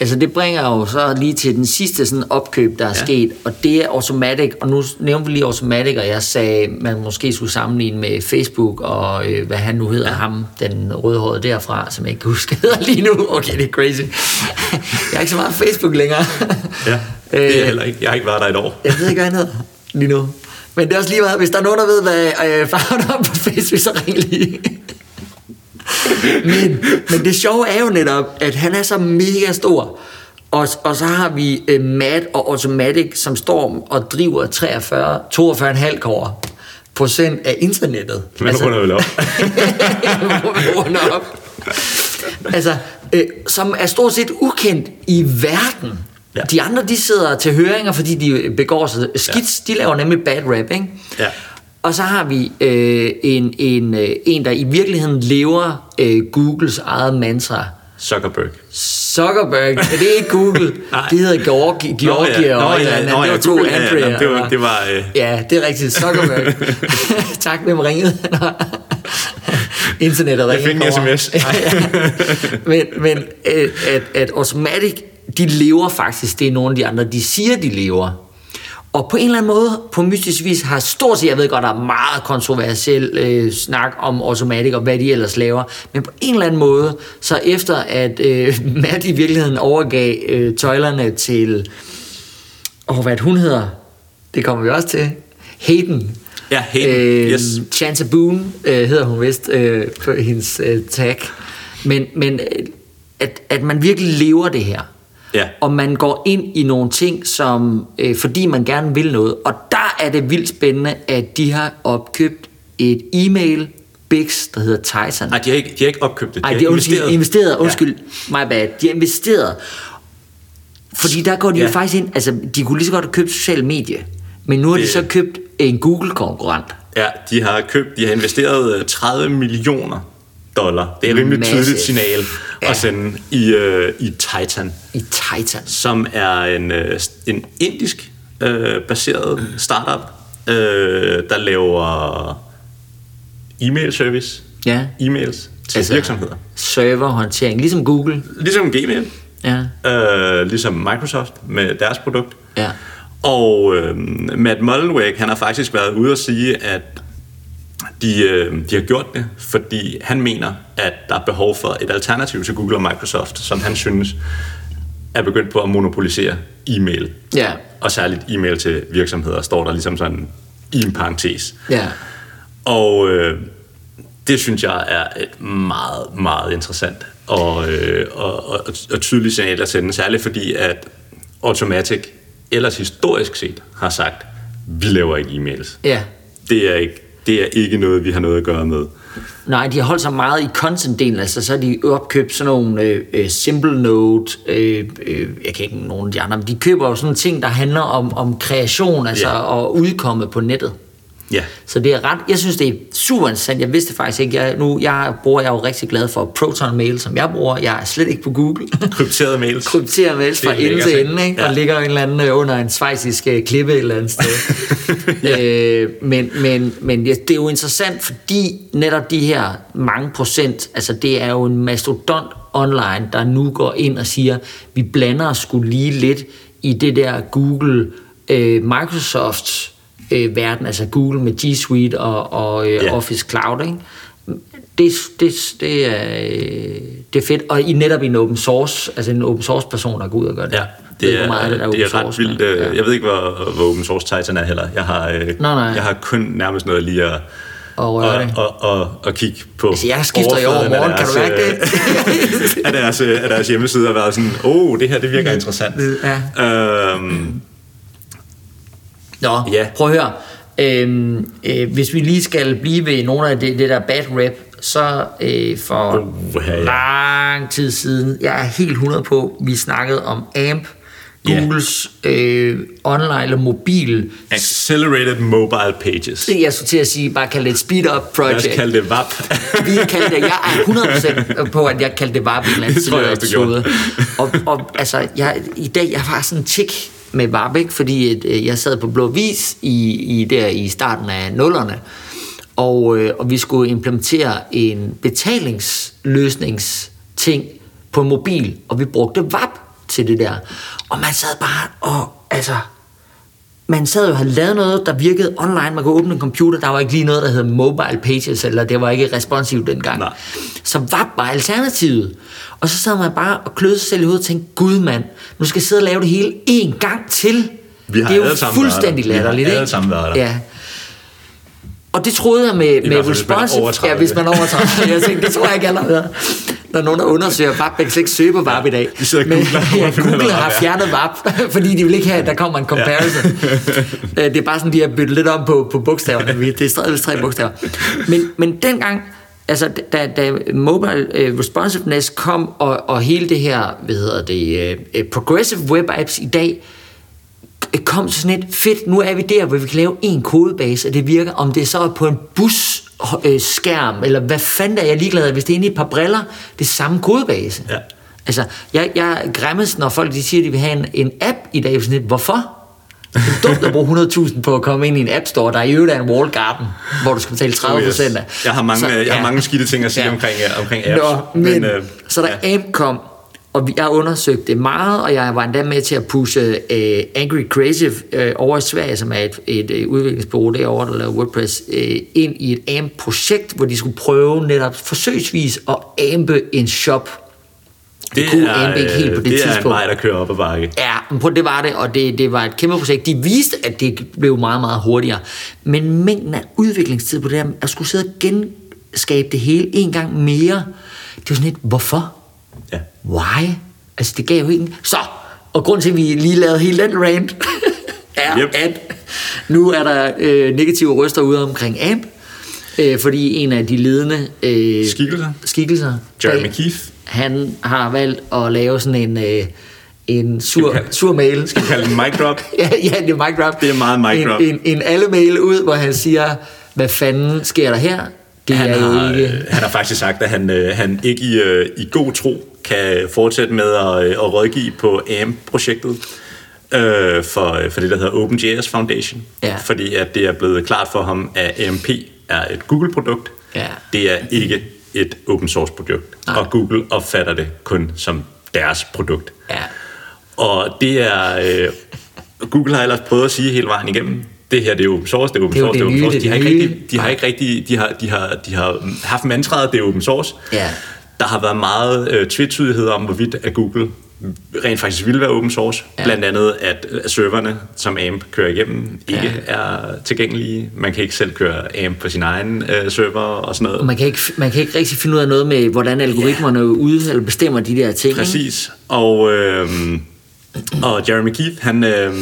Altså det bringer jo så lige til den sidste sådan opkøb, der er Ja. sket, og det er Automatic, og nu nævnte vi lige Automatic, og jeg sagde, man måske skulle sammenligne med Facebook, og øh, hvad han nu hedder, ja. ham, den rødhårede derfra, som jeg ikke kan huske, hedder lige nu. Okay, det er crazy. jeg er ikke så meget Facebook længere. Ja, det er jeg Øh, heller ikke. Jeg har ikke været der et år. Jeg ved ikke, hvad han hedder lige nu. Men det er også lige meget, hvis der er nogen, der ved, hvad øh, farven er på Facebook, så ring lige. Men, men det sjove er jo netop, at han er så mega stor. Og, og så har vi øh, Matt og Automatic, som står og driver 43, 42,5 procent af internettet. Men altså, runder vel op. runder op. Altså, øh, som er stort set ukendt i verden. Ja. De andre, de sidder til høringer, fordi de begår sig skidt. Ja. De laver nemlig bad rap, ikke? Ja. Og så har vi øh, en, en, øh, en, der i virkeligheden lever øh, Googles eget mantra. Zuckerberg. Zuckerberg, ja, det er ikke Google. Det hedder Georgi, Georgia Nå ja, nå ja, nå det ja, var to Google, ja, ja, Andrea. det var- det var, øh, Ja, det er rigtigt. Zuckerberg. tak, hvem ringede? Internettet Jeg ringede. fik en sms. men men øh, at, at Automatic, de lever faktisk, det er nogle af de andre, de siger, de lever. Og på en eller anden måde, på mystisk vis, har stort set, jeg ved godt, der er meget kontroversiel øh, snak om Automatic og hvad de ellers laver, men på en eller anden måde, så efter at øh, Matt i virkeligheden overgav øh, tøjlerne til, åh, hvad hun hedder? Det kommer vi også til. Hayden. Ja, Hayden, Øh, yes. Chance Boone øh, hedder hun vist øh, på hendes øh, tag. Men, men øh, at, at man virkelig lever det her. Ja. Og man går ind i nogle ting, som øh, fordi man gerne vil noget. Og der er det vildt spændende, at de har opkøbt et e-mail Bix, der hedder Titan. Nej, de har ikke, de har ikke opkøbt det. Nej, de har investeret, investeret undskyld, ja. my bad. De har investeret. Fordi der går de ja. Jo faktisk ind, altså de kunne lige så godt have købt sociale medier, men nu har de Det- så købt en Google-konkurrent. Ja, de har købt, de har investeret øh, 30 millioner dollar. Det er et rimelig Massive. tydeligt signal Ja. at sende i, øh, i Titan, I Titan. som er en, øh, en indisk øh, baseret startup, øh, der laver e-mail service, Ja. e-mails til altså, virksomheder. Serverhåndtering, ligesom Google. Ligesom Gmail, Ja. øh, ligesom Microsoft med deres produkt. Ja. Og øh, Matt Mullenweg, han har faktisk været ude og sige, at de, øh, de har gjort det, fordi han mener, at der er behov for et alternativ til Google og Microsoft, som han synes er begyndt på at monopolisere e-mail. Ja. Og særligt e-mail til virksomheder, står der ligesom sådan i en parentes. Ja. Og øh, det synes jeg er et meget, meget interessant og, øh, og, og, og tydeligt signal at sende, særligt fordi at Automatic ellers historisk set har sagt, vi laver ikke e-mails. Ja. Det er ikke, det er ikke noget, vi har noget at gøre med. Nej, de har holdt sig meget i content-delen, altså så har de opkøbt sådan nogle øh, øh, Simple Note, øh, øh, jeg kan ikke nogen af de andre, men de køber jo sådan nogle ting, der handler om, om kreation, altså Ja. og udkomme på nettet. Ja, Så det er ret, jeg synes det er super interessant, jeg vidste faktisk ikke, jeg, nu jeg bruger jeg er jo rigtig glad for Proton Mail, som jeg bruger, jeg er slet ikke på Google. krypterede mails. krypterer mails fra ende til ende, ikke? Ja. og ligger en eller anden øh, under en svejsisk øh, klippe et eller andet sted. øh, men men, men ja, det er jo interessant, fordi netop de her mange procent, altså det er jo en mastodont online, der nu går ind og siger, vi blander os skulle lige lidt i det der Google, øh, Microsoft øh, verden, altså Google med G Suite og, og øh, Ja. Office Cloud, ikke? det, det, det, er, øh, det er fedt, og i netop i en open source, altså en open source person, der går ud og gør det. Ja, det er, meget det, det er ret source, vildt. øh, ja. Jeg ved ikke, hvor, hvor open source Titan er heller. Jeg har, øh, nej. jeg har kun nærmest noget lige at, Og det. og, og, og, og kigge på Altså, jeg skifter jo over morgen, kan du deres, mærke det? øh, af, deres, øh, af deres hjemmeside og været sådan, åh, oh, det her, det virker interessant. Ja. Øhm, Nå, Ja. prøv at høre. Øhm, øh, hvis vi lige skal blive ved nogle af det, det der bad rap, så øh, for Uh, ja, lang tid siden, jeg er helt 100 på, vi snakkede om AMP, Googles øh, online eller mobil accelerated Mobile Pages. jeg skulle til at sige, bare kalde det et speed-up Lad os project. kalde det VAP. Vi kaldte det, jeg er 100% på, at jeg kaldte det VAP i en eller anden Det tidligere episode. Og, og altså, jeg, i dag, jeg var sådan en tik med VAP, ikke? fordi at, øh, jeg sad på Blå Vis i, i, der i starten af nullerne, og, øh, og vi skulle implementere en betalingsløsningsting på mobil, og vi brugte VAP til det der. Og man sad bare og, altså, man sad jo og havde lavet noget, der virkede online. Man kunne åbne en computer. Der var ikke lige noget, der hed mobile pages, eller det var ikke responsivt dengang. Nej. Så var bare alternativet. Og så sad man bare og kløede sig selv i hovedet og tænkte, gud mand, nu skal jeg sidde og lave det hele en gang til. Vi har det er jo fuldstændig der. Vi har latterligt, alle sammen været der. Ja. Og det troede jeg med, med responsive. over 30. Ja, hvis man er over 30. Jeg tænkte, det tror jeg ikke alle har været. Der er nogen, der undersøger VAP, man kan slet ikke søge på VAP i dag. og Men, ja, Google har er. fjernet VAP, fordi de vil ikke have, at der kommer en comparison. Ja. det er bare sådan, de har byttet lidt om på, på bogstaverne. Det er stadig tre bogstaver. Men, men dengang, altså da, da mobile uh, responsiveness kom, og, og hele det her, hvad hedder det, uh, progressive web apps i dag, kom til sådan et fedt, nu er vi der, hvor vi kan lave en kodebase, og det virker, om det så er på en bus øh, skærm, eller hvad fanden er jeg ligeglad hvis det er inde i et par briller, det er samme kodebase. Ja. Altså, jeg, jeg græmmes, når folk de siger, at de vil have en, en app i dag, sådan lidt, hvorfor? Det er dumt at bruge 100.000 på at komme ind i en app store, der i øvrigt er en wall garden, hvor du skal betale 30 procent af. Jeg har mange, jeg har mange skidte ting at sige omkring, øh, omkring apps. Nå, men, men øh, så da ja. Amp kom, og vi- jeg undersøgte det meget, og jeg var endda med til at pushe uh, Angry Creative uh, over i Sverige, som er et, et uh, udviklingsbureau derovre, der laver WordPress, uh, ind i et AMP-projekt, hvor de skulle prøve netop forsøgsvis at ampe en shop. Det, det kunne AMP ikke helt på det, det tidspunkt. Det er vej, der kører op ad bakke. Ja, men på det var det, og det, det var et kæmpe projekt. De viste, at det blev meget, meget hurtigere. Men mængden af udviklingstid på det her, at skulle sidde og genskabe det hele en gang mere, det var sådan lidt, hvorfor? Why? Altså, det gav jo ikke... Så, og grund til, at vi lige lavede hele den rant, er, Yep. at nu er der øh, negative røster ude omkring AMP, øh, fordi en af de ledende øh, Skikkelser. skikkelser Jeremy bag- Keith. han har valgt at lave sådan en, øh, en sur, kalde- sur mail. Skal vi kalde det en mic drop? ja, ja, det er mic drop. Det er meget mic en, drop. En, en alle mail ud, hvor han siger, hvad fanden sker der her? Det han, er har, ikke... øh, han har faktisk sagt, at han, øh, han ikke i, øh, i god tro kan fortsætte med at, øh, at rådgive på AMP-projektet øh, for, øh, for det, der hedder OpenJS Foundation. Ja. Fordi at det er blevet klart for ham, at AMP er et Google-produkt. Ja. Det er ikke et open source produkt. Nej. Og Google opfatter det kun som deres produkt. Ja. Og det er... Øh, Google har ellers prøvet at sige hele vejen igennem, det her det er open source, det er open source, det er open source. De har, ikke rigtig, de har ikke rigtig, de har, de har, de har haft mantraet, det er open source. Ja. Der har været meget øh, tvetydighed om, hvorvidt at Google rent faktisk ville være open source. Ja. Ja. Blandt andet, at serverne, som AMP kører igennem, ikke Ja. ja. er tilgængelige. Man kan ikke selv køre AMP på sin egen øh, server og sådan noget. Og man kan, ikke, man kan ikke rigtig finde ud af noget med, hvordan algoritmerne ud, eller bestemmer de der ting. Præcis. Og, øh, og Jeremy Keith, han, øh,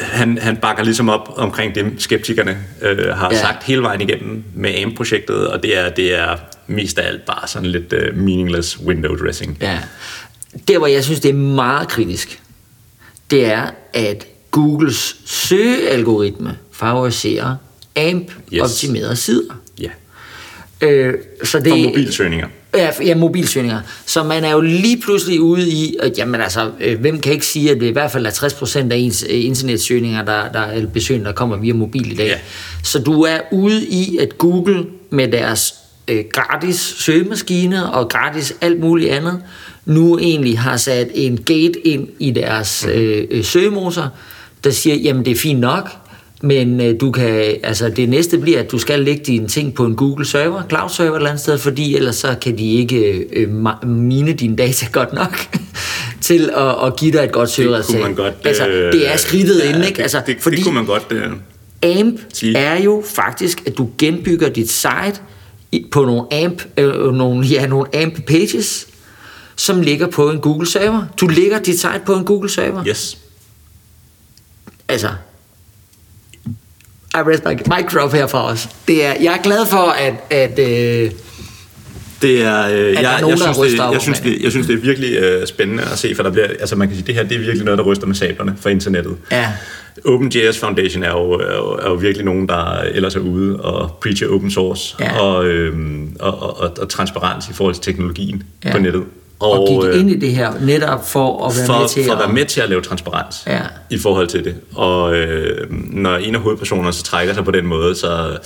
han, han bakker ligesom op omkring det, skeptikerne øh, har Ja. ja. sagt hele vejen igennem med AIM-projektet, og det er, det er mest af alt bare sådan lidt øh, meaningless window dressing. Ja. Der, hvor jeg synes, det er meget kritisk, det er, at Googles søgealgoritme favoriserer AMP-optimerede Yes. sider. Ja. Øh, så det, For mobilsøgninger. Ja, ja, mobilsøgninger. Så man er jo lige pludselig ude i, at jamen altså, øh, hvem kan ikke sige, at det i hvert fald er 60% af ens øh, internetsøgninger, der, der er besøgende, der kommer via mobil i dag. Ja. Så du er ude i, at Google med deres øh, gratis søgemaskine og gratis alt muligt andet, nu egentlig har sat en gate ind i deres Mhm. øh, øh, søgemotor, der siger, jamen det er fint nok, men øh, du kan, altså det næste bliver, at du skal lægge dine ting på en Google server, cloud server et eller andet sted, fordi ellers så kan de ikke øh, ma- mine dine data godt nok til at, at give dig et godt søgeresultat. man godt... altså, øh, det er skridtet ja, inden, ikke? Det, Altså, det, fordi det kunne man godt... Øh, AMP sige. er jo faktisk, at du genbygger dit site på nogle AMP, øh, nogle, ja, nogle AMP pages, som ligger på en Google server. Du lægger dit site på en Google server. yes. Altså, I rest my, drop her for os. Det er, jeg er glad for, at, at øh, Det er, øh, jeg, nogen, jeg, der synes, det, jeg, synes, det, jeg synes, det er virkelig øh, spændende at se, for der bliver, altså man kan sige, det her det er virkelig noget, der ryster med sablerne for internettet. Ja. OpenJS Foundation er jo, er, jo, er jo virkelig nogen, der ellers er ude og preacher open source Ja. og, øhm, og, og, og, og transparens i forhold til teknologien Ja. på nettet. og, og gik øh, ind i det her netop for at være for, med til for at være med til at lave transparens Ja. i forhold til det. Og øh, når en af hovedpersonerne så trækker sig på den måde, så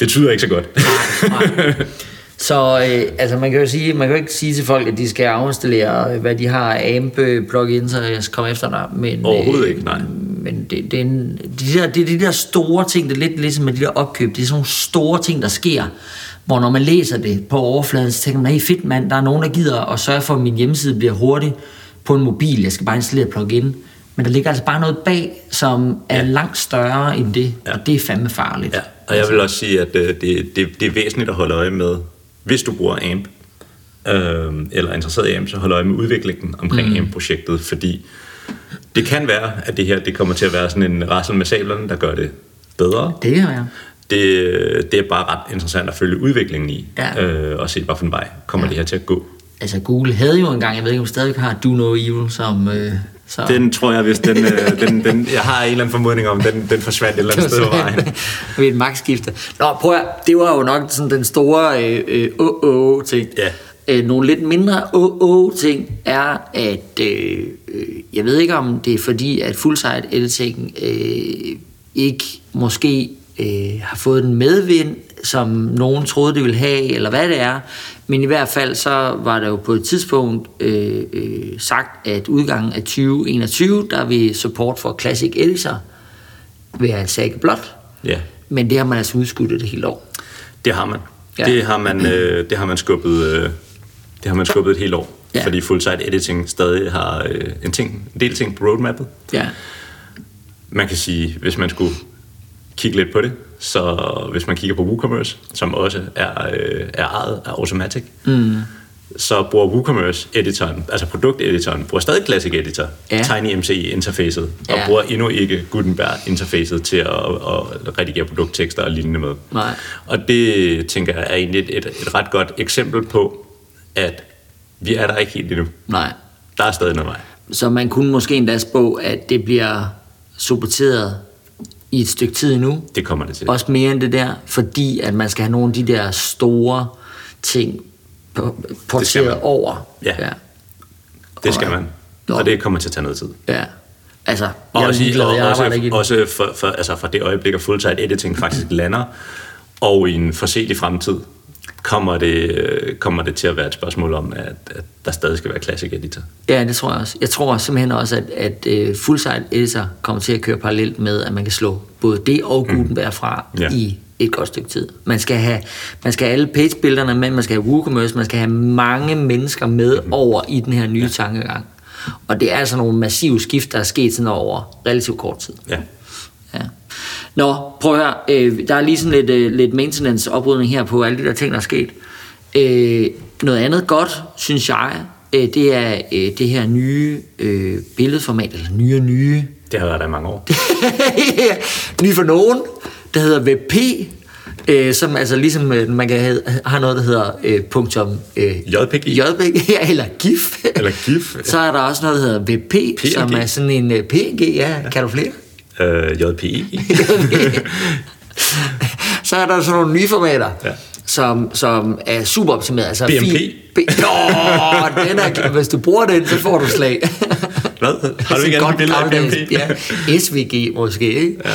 det tyder ikke så godt. Nej. Så øh, altså man kan jo sige, man kan jo ikke sige til folk, at de skal afinstallere, øh, hvad de har AMP plugins, så jeg skal komme efter dig. Men, øh, Overhovedet ikke, nej. Men det, det, er en, de der, det er de der store ting, det er lidt ligesom med de der opkøb, det er sådan nogle store ting, der sker, hvor når man læser det på overfladen, så tænker man, hey fedt mand, der er nogen, der gider at sørge for, at min hjemmeside bliver hurtig på en mobil, jeg skal bare installere plugin. Men der ligger altså bare noget bag, som er Ja. langt større end det, Ja. og det er fandme farligt. Ja, og jeg vil også sige, at øh, det, det, det er væsentligt at holde øje med, hvis du bruger AMP, øh, eller er interesseret i AMP, så hold øje med udviklingen omkring mm. AMP-projektet, fordi det kan være, at det her det kommer til at være sådan en rassel med sablerne, der gør det bedre. Det kan være. Det, det er bare ret interessant at følge udviklingen i, Ja. øh, og se, hvad for en vej kommer ja. det her til at gå. Altså Google havde jo engang, jeg ved ikke om stadig har Do No Evil som... Øh, så Den tror jeg, hvis den, øh, den, den, jeg har en eller anden formodning om, den, den forsvandt et eller andet sted på vejen. ved et magtskifte. Nå, prøv at, det var jo nok sådan den store øh, øh, åh ting. Ja. Øh, nogle lidt mindre åh ting er, at øh, øh, jeg ved ikke om det er fordi, at full-site editing øh, ikke måske øh, har fået den medvind, som nogen troede, det ville have, eller hvad det er. Men i hvert fald så var der jo på et tidspunkt øh, øh, sagt, at udgangen af 2021, der vil support for Classic Editor være sække blot. Ja, Men det har man altså udskudt et helt år. det har man. Ja. Det, har man øh, det har man skubbet, øh, Det har man skubbet et helt år, Ja. fordi full-site editing stadig har øh, en, ting, en del ting på roadmappet. Ja. Man kan sige, hvis man skulle kigge lidt på det, så hvis man kigger på WooCommerce, som også er, øh, er ejet af Automatic, mm. så bruger WooCommerce editoren, altså produkteditoren, bruger stadig Classic Editor, Ja. Tiny MC interfacet, og Ja. bruger endnu ikke Gutenberg interfacet til at, at redigere produkttekster og lignende med. Nej. Og det, tænker jeg, er egentlig et, et, et ret godt eksempel på, at vi er der ikke helt endnu. Nej. Der er stadig noget vej. Så man kunne måske endda spå, at det bliver supporteret i et stykke tid nu. Det kommer det til. Også mere end det der, fordi at man skal have nogle af de der store ting porteret over. Ja. ja. Det skal man. Nå. Og det kommer til at tage noget tid. ja. Altså, Og jeg er også, i- ligeglad, og jeg arbejder ikke også, også for, for, altså for det øjeblik, at full-site editing faktisk lander, og i en forselig fremtid, kommer det, øh, kommer det til at være et spørgsmål om, at, at der stadig skal være classic editor. Ja, det tror jeg også. Jeg tror simpelthen også, at, at uh, full-site editor kommer til at køre parallelt med, at man kan slå både det og Gutenberg fra Ja. i et godt stykke tid. Man skal have, man skal have alle pagebillederne med, man skal have WooCommerce, man skal have mange mennesker med over i den her nye ja. tankegang. Og det er altså nogle massive skift, der er sket sådan over relativt kort tid. Ja. Ja. Nå, prøv at høre. Øh, der er lige sådan lidt, øh, lidt maintenance-oprydning her på alle de der ting, der er sket. Øh, noget andet godt, synes jeg, øh, det er øh, det her nye øh, billedformat, eller nye og nye. Det har været der i mange år. Ny for nogen, der hedder WebP, øh, som altså ligesom øh, man kan have, har noget, der hedder øh, punktum, øh, JPG. JPG, ja, eller GIF. Eller GIF. Så er der også noget, der hedder WebP, som er sådan en øh, PNG, ja, kan du flere? Øh, JPE. så er der sådan nogle nye formater, Ja. som, som er super optimeret. Altså BMP. fi- B- Nå, den er, hvis du bruger den, så får du slag. Hvad? Har du ikke Sådan alle billeder af BMP? Ja, SVG måske, ikke? Ja.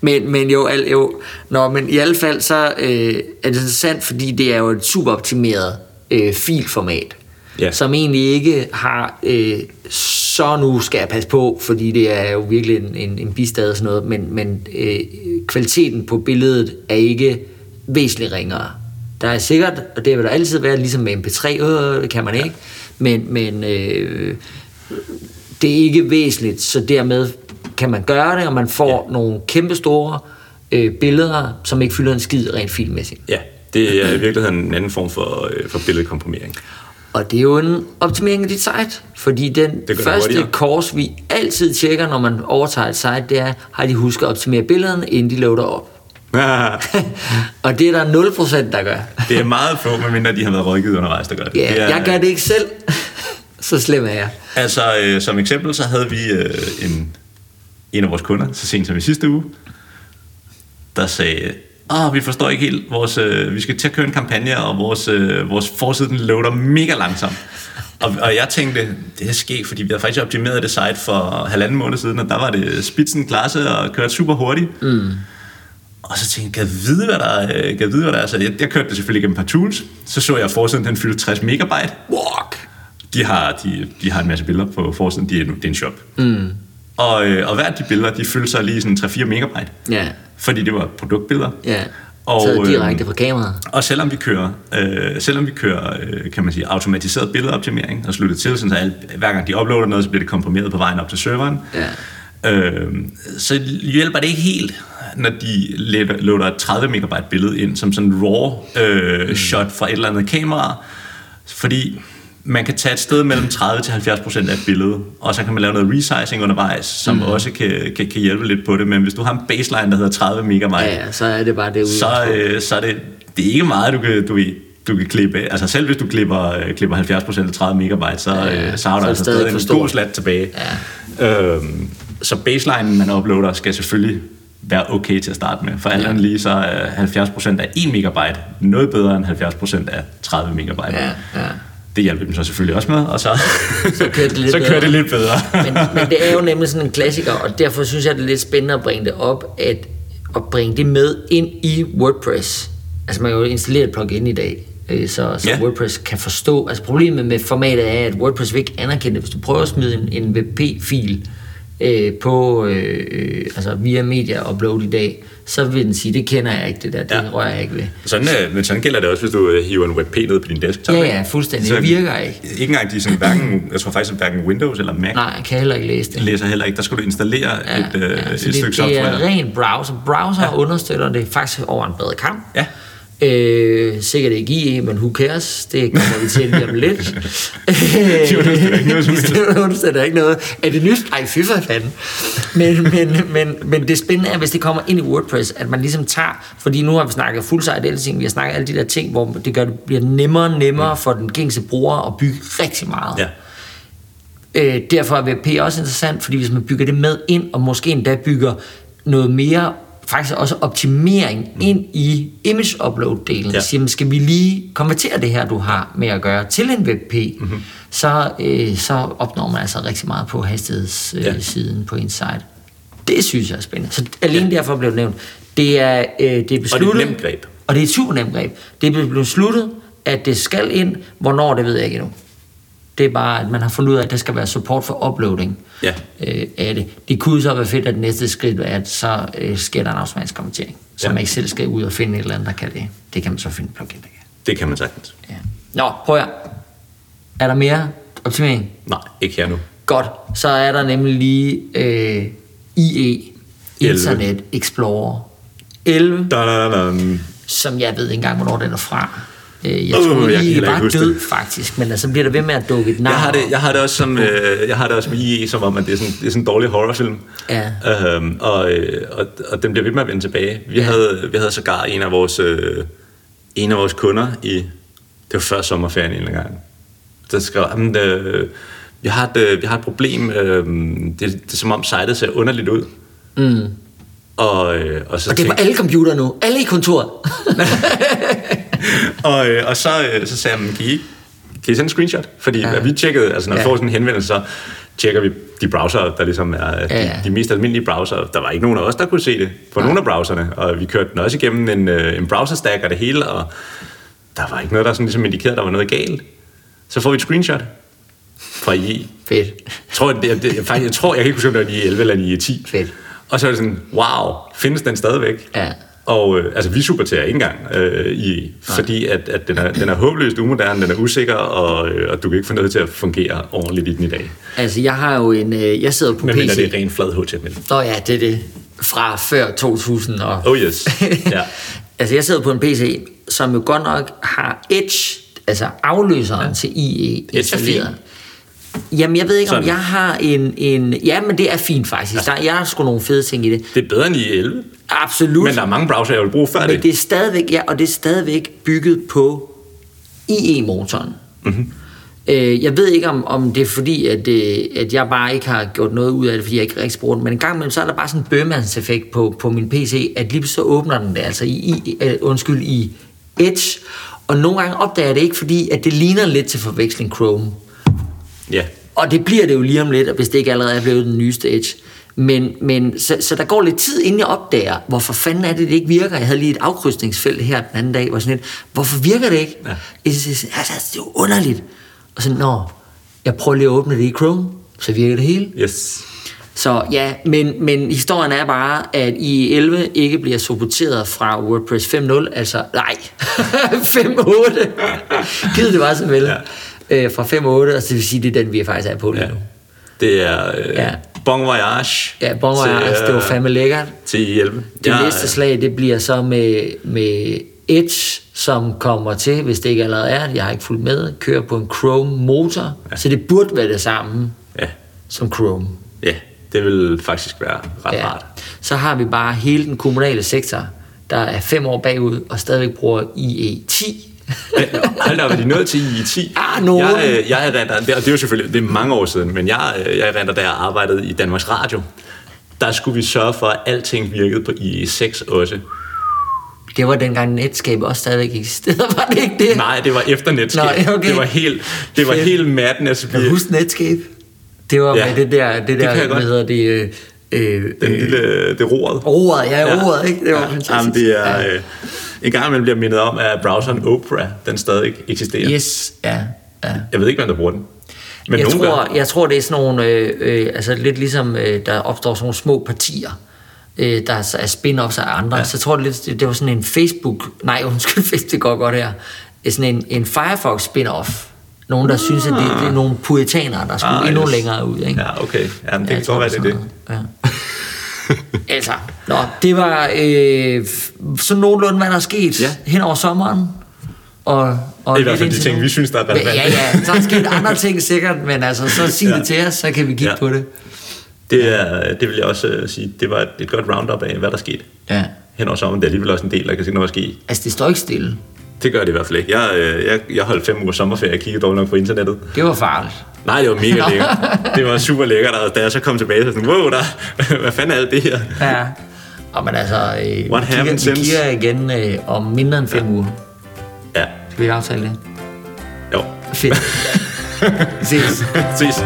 Men, men jo, al, jo, nå, men i alle fald så øh, er det interessant, fordi det er jo et super optimeret øh, filformat, Ja. som egentlig ikke har, øh, så nu skal jeg passe på, fordi det er jo virkelig en, en, en bistad og sådan noget, men, men øh, kvaliteten på billedet er ikke væsentligt ringere. Der er sikkert, og det vil der altid være, ligesom med MP3, øh, det kan man ikke, men, men øh, det er ikke væsentligt, så dermed kan man gøre det, og man får ja. nogle kæmpe store øh, billeder, som ikke fylder en skid rent filmmæssigt. Ja, det er i virkeligheden en anden form for, øh, for billedkomprimering. Og det er jo en optimering af dit site, fordi den det første hurtigere. kurs, vi altid tjekker, når man overtager et site, det er, har de husket at optimere billederne, inden de loader op. og det er der 0% der gør. det er meget få, medmindre de har været rådgivet undervejs, der gør det. Ja, det er, jeg gør det ikke selv. så slem er jeg. Altså, øh, som eksempel, så havde vi øh, en, en af vores kunder, så sent som i sidste uge, der sagde, Åh, vi forstår ikke helt, vores, øh, vi skal til at køre en kampagne, og vores, øh, vores forside den loader mega langsomt. Og, og jeg tænkte, det er sket, fordi vi havde faktisk optimeret det site for halvanden måned siden, og der var det spidsen klasse og kørte super hurtigt. Mm. Og så tænkte jeg, kan vide, hvad der, øh, kan jeg vide, hvad der er? Så jeg, jeg kørte det selvfølgelig gennem et par tools. Så så jeg, forsiden den fyldte 60 megabyte. Walk. De har, de, de har en masse billeder på forsiden. De er, det er en shop. Mm. Og, øh, og hver af de billeder, de fyldte sig lige sådan 3-4 megabyte. Ja, Fordi det var produktbilleder. ja. Og, Taget direkte øhm, fra kameraet. Og selvom vi kører, øh, selvom vi kører øh, kan man sige, automatiseret billedoptimering og sluttet til, sådan så alt, hver gang de uploader noget, så bliver det komprimeret på vejen op til serveren, Ja. øh, så hjælper det ikke helt, når de loader et 30 megabyte billede ind, som sådan raw øh, mm. shot fra et eller andet kamera, fordi man kan tage et sted mellem 30 til 70 procent af et billede, og så kan man lave noget resizing undervejs, som mm. også kan, kan, kan hjælpe lidt på det, men hvis du har en baseline, der hedder 30 megabyte, Ja, ja, så er det bare det ude. så, øh, så er det, det er ikke meget, du kan, du, du kan klippe. Altså selv hvis du klipper, øh, klipper 70% af 30 megabyte, så, Ja, ja, ja. øh, så Så har du det altså stadig en god slat tilbage. Ja. Øhm, så baselinen, man uploader, skal selvfølgelig være okay til at starte med. For alt Ja. andet lige, så er 70% af 1 megabyte noget bedre end 70% af 30 megabyte. Ja, ja. Det hjælper dem så selvfølgelig også med, og så, Så kører det lidt så kører bedre. det lidt bedre. men, men det er jo nemlig sådan en klassiker, og derfor synes jeg, det er lidt spændende at bringe det op, at, at bringe det med ind i WordPress. Altså man kan jo installere et plugin i dag, øh, så, så Ja. WordPress kan forstå. Altså problemet med formatet er, at WordPress vil ikke anerkende det. Hvis du prøver at smide en, en WP-fil øh, på, øh, øh, altså via media upload i dag, så vil den sige, det kender jeg ikke det der, det Ja. rører jeg ikke ved. Sådan, øh, men sådan gælder det også, hvis du øh, hiver en WebP ned på din desktop. Ja, ja, fuldstændig. Så Det virker ikke. Ikke engang de sådan, hverken, jeg tror faktisk, hverken Windows eller Mac Nej, jeg kan heller ikke læse det. læser heller ikke. Der skulle du installere ja, et, øh, ja, et så det, stykke det software. er ren browser. Browser ja. understøtter det faktisk over en bred kamp. Ja. Øh, sikkert ikke IE, men who cares? Det kommer vi til lige om lidt. De understøtter ikke noget som helst. Det understøtter ikke noget. Er det nyt? Ej, fy for fanden. Men, men, men, men det spændende er, hvis det kommer ind i WordPress, at man ligesom tager, fordi nu har vi snakket full-site editing, vi har snakket alle de der ting, hvor det gør det bliver nemmere og nemmere for den gængse bruger at bygge rigtig meget. Ja. Øh, derfor er WP også interessant, fordi hvis man bygger det med ind, og måske endda bygger noget mere, faktisk også optimering ind i image upload-delen, Ja. siger, skal vi lige konvertere det her, du har med at gøre, til en WebP, mm-hmm. så, øh, så opnår man altså rigtig meget på hastighedssiden Ja. siden på Insight. Det synes jeg er spændende. Så alene ja. derfor blev det nævnt. Det er, øh, det er besluttet. nemt greb. Og det er et super nemt greb. Det er blevet besluttet, at det skal ind. Hvornår, det ved jeg ikke endnu. Det er bare, at man har fundet ud af, at der skal være support for uploading Ja. øh, af det. Det kunne så være fedt, at det næste skridt er, at så øh, sker der en automatisk konvertering. Så Ja. man ikke selv skal ud og finde et eller andet, der kan det. Det kan man så finde plugin, der kan. Det kan man sagtens. Ja. Nå, prøv at Er der mere optimering? Nej, ikke her nu. Godt. Så er der nemlig lige øh, IE, Internet Explorer 11, Da, da, da, da. som jeg ved ikke engang, hvornår den er fra. Øh, Jeg Åh, tror, jeg var ikke huske død, det. faktisk, men altså bliver der ved med at dukke et navn. Jeg har, det, jeg har det også som øh, jeg har det også med IE, som om at det er sådan, det er sådan en dårlig horrorfilm. Ja. Øhm, og, øh, og, og den bliver ved med at vende tilbage. Vi, ja. havde, vi havde sågar en af vores øh, en af vores kunder i det var før sommerferien en eller anden gang. Der skrev, jamen, øh, vi har et, øh, vi har et problem. Øh, det, det er som om sitet ser underligt ud. Mm. Og, øh, og så Og det er på alle computere nu. Alle i kontoret. og, øh, og så, øh, så sagde jeg, "Men kan I, kan I sende en screenshot? Fordi Ja. vi tjekkede, altså når vi Ja. får sådan en henvendelse, så tjekker vi de browser, der ligesom er de, Ja, ja. de mest almindelige browser. Der var ikke nogen af os, der kunne se det på nogle af browserne, og vi kørte den også igennem en, øh, en browser stack og det hele, og der var ikke noget, der sådan ligesom indikerede, at der var noget galt. Så får vi et screenshot fra IE. Fedt. Jeg tror, det, det, jeg, faktisk, jeg tror, jeg kan ikke huske, om det var i 11 eller i 10. Fedt. Og så er det sådan, wow, findes den stadigvæk? Ja. Og øh, altså, vi supporterer ikke engang øh, i, fordi at, at den, er, den er håbløst umoderne, den er usikker, og, øh, og du kan ikke få noget til at fungere ordentligt i den i dag. Altså, jeg har jo en... Øh, jeg sidder på Men PC. mindre det er ren flad HTML. Nå ja, det er det. Fra før 2000 og... Oh yes. Ja. altså, jeg sidder på en PC, som jo godt nok har Edge, altså afløseren ja. til IE Edge er installeret. Jamen, jeg ved ikke, om Sådan. jeg har en, en... Ja, men det er fint faktisk. Der, jeg har sgu nogle fede ting i det. Det er bedre end i 11, Absolut. men der er mange browser, jeg vil bruge før Men det. det er stadigvæk, ja, og det er stadigvæk bygget på IE-motoren. Mhm. Mm-hmm. Øh, jeg ved ikke, om, om det er fordi, at, øh, at jeg bare ikke har gjort noget ud af det, fordi jeg ikke rigtig bruger den, men en gang imellem, så er der bare sådan en bøgemandseffekt på, på min PC, at lige så åbner den det, altså i, i øh, undskyld, i Edge, og nogle gange opdager jeg det ikke, fordi at det ligner lidt til forveksling Chrome. Ja. Og det bliver det jo lige om lidt, hvis det ikke allerede er blevet den nyeste Edge. Men, men så, så der går lidt tid, inden jeg opdager, hvorfor fanden er det, det ikke virker. Jeg havde lige et afkrydsningsfelt her den anden dag, hvor sådan lidt, hvorfor virker det ikke? Ja. Altså, det er jo underligt. Og så, nå, jeg prøver lige at åbne det i Chrome, så virker det hele. Yes. Så ja, men, men historien er bare, at i 11 ikke bliver supporteret fra WordPress 5.0, altså nej, 5.8. Givet det var så vel. Ja. Ja. Øh, fra 5.8, og så vil sige, det er den, vi faktisk er på lige Ja. nu. Det er øh, Ja. Bon Voyage. Ja, bon til, altså, det var øh, fandme lækkert. Til i 11. Det Jeg, næste slag, det bliver så med, med Edge, som kommer til, hvis det ikke allerede er, jeg har ikke fulgt med, kører på en Chrome-motor, ja. så det burde være det samme Ja, som Chrome. ja, det vil faktisk være ret Ja. rart. Så har vi bare hele den kommunale sektor, der er fem år bagud, og stadigvæk bruger IE10. Men, Hold da, op, er de nået til i 10? Ah, nogen. Jeg, øh, jeg erindrer, det, og det er jo selvfølgelig det er mange år siden, men jeg, øh, jeg erindrer, da jeg arbejdede i Danmarks Radio, der skulle vi sørge for, at alting virkede på IE6 også. Det var dengang Netscape også stadigvæk eksisterede, var det ikke det? Nej, det var efter Netscape. Nå, okay. Det var helt, det var helt madness. Kan du huske Netscape? Det var Ja, med det der, det det der hvad hedder det, øh, Den øh, lille, det roret. ordet, ja, ordet, ikke? Det var ja. fantastisk. Jamen, det er, Ja. øh, en gang man bliver mindet om, at browseren Opera, den stadig eksisterer. Yes, ja, ja. Jeg ved ikke, hvem der bruger den. Men jeg, tror, gør. jeg tror, det er sådan nogle, øh, øh, altså lidt ligesom øh, der opstår sådan nogle små partier, øh, der er spin-offs af andre. Ja. Så jeg tror, det, lidt, det, det var sådan en Facebook, nej undskyld, det går godt her, er sådan en, en Firefox spin-off. Nogen, der synes, at det, det er nogle puritanere, der skulle Ah, ah, endnu yes. længere ud. Ikke? Ja, okay. Jamen, det Ja, kan godt være, det er det. Ja. altså, nå, det var øh, sådan nogenlunde, hvad der er sket Ja. hen over sommeren. Og, og Det er i hvert fald de ting, nu. vi synes, der er relevante. Ja, ja, så er der sket andre ting sikkert, men altså, så sig Ja. det til os, så kan vi kigge Ja. på det. Det, er, det vil jeg også øh, sige, det var et, et godt roundup af, hvad der skete Ja. hen over sommeren. Det er alligevel også en del, der kan se noget ske. Altså, det står ikke stille. Det gør det i hvert fald ikke. Jeg, øh, jeg, jeg holdt fem uger sommerferie og kiggede dårligt nok på internettet. Det var farligt. Nej, det var mega lækkert. Det var super lækkert, og da jeg så kom tilbage, så sådan, wow, der, hvad fanden er alt det her? Ja. Og men altså, øh, vi, What kigger, happened vi kigger igen øh, om mindre end fem ja. uger. Ja, Skal vi aftale det? jo. Fedt. Vi ses. Ses.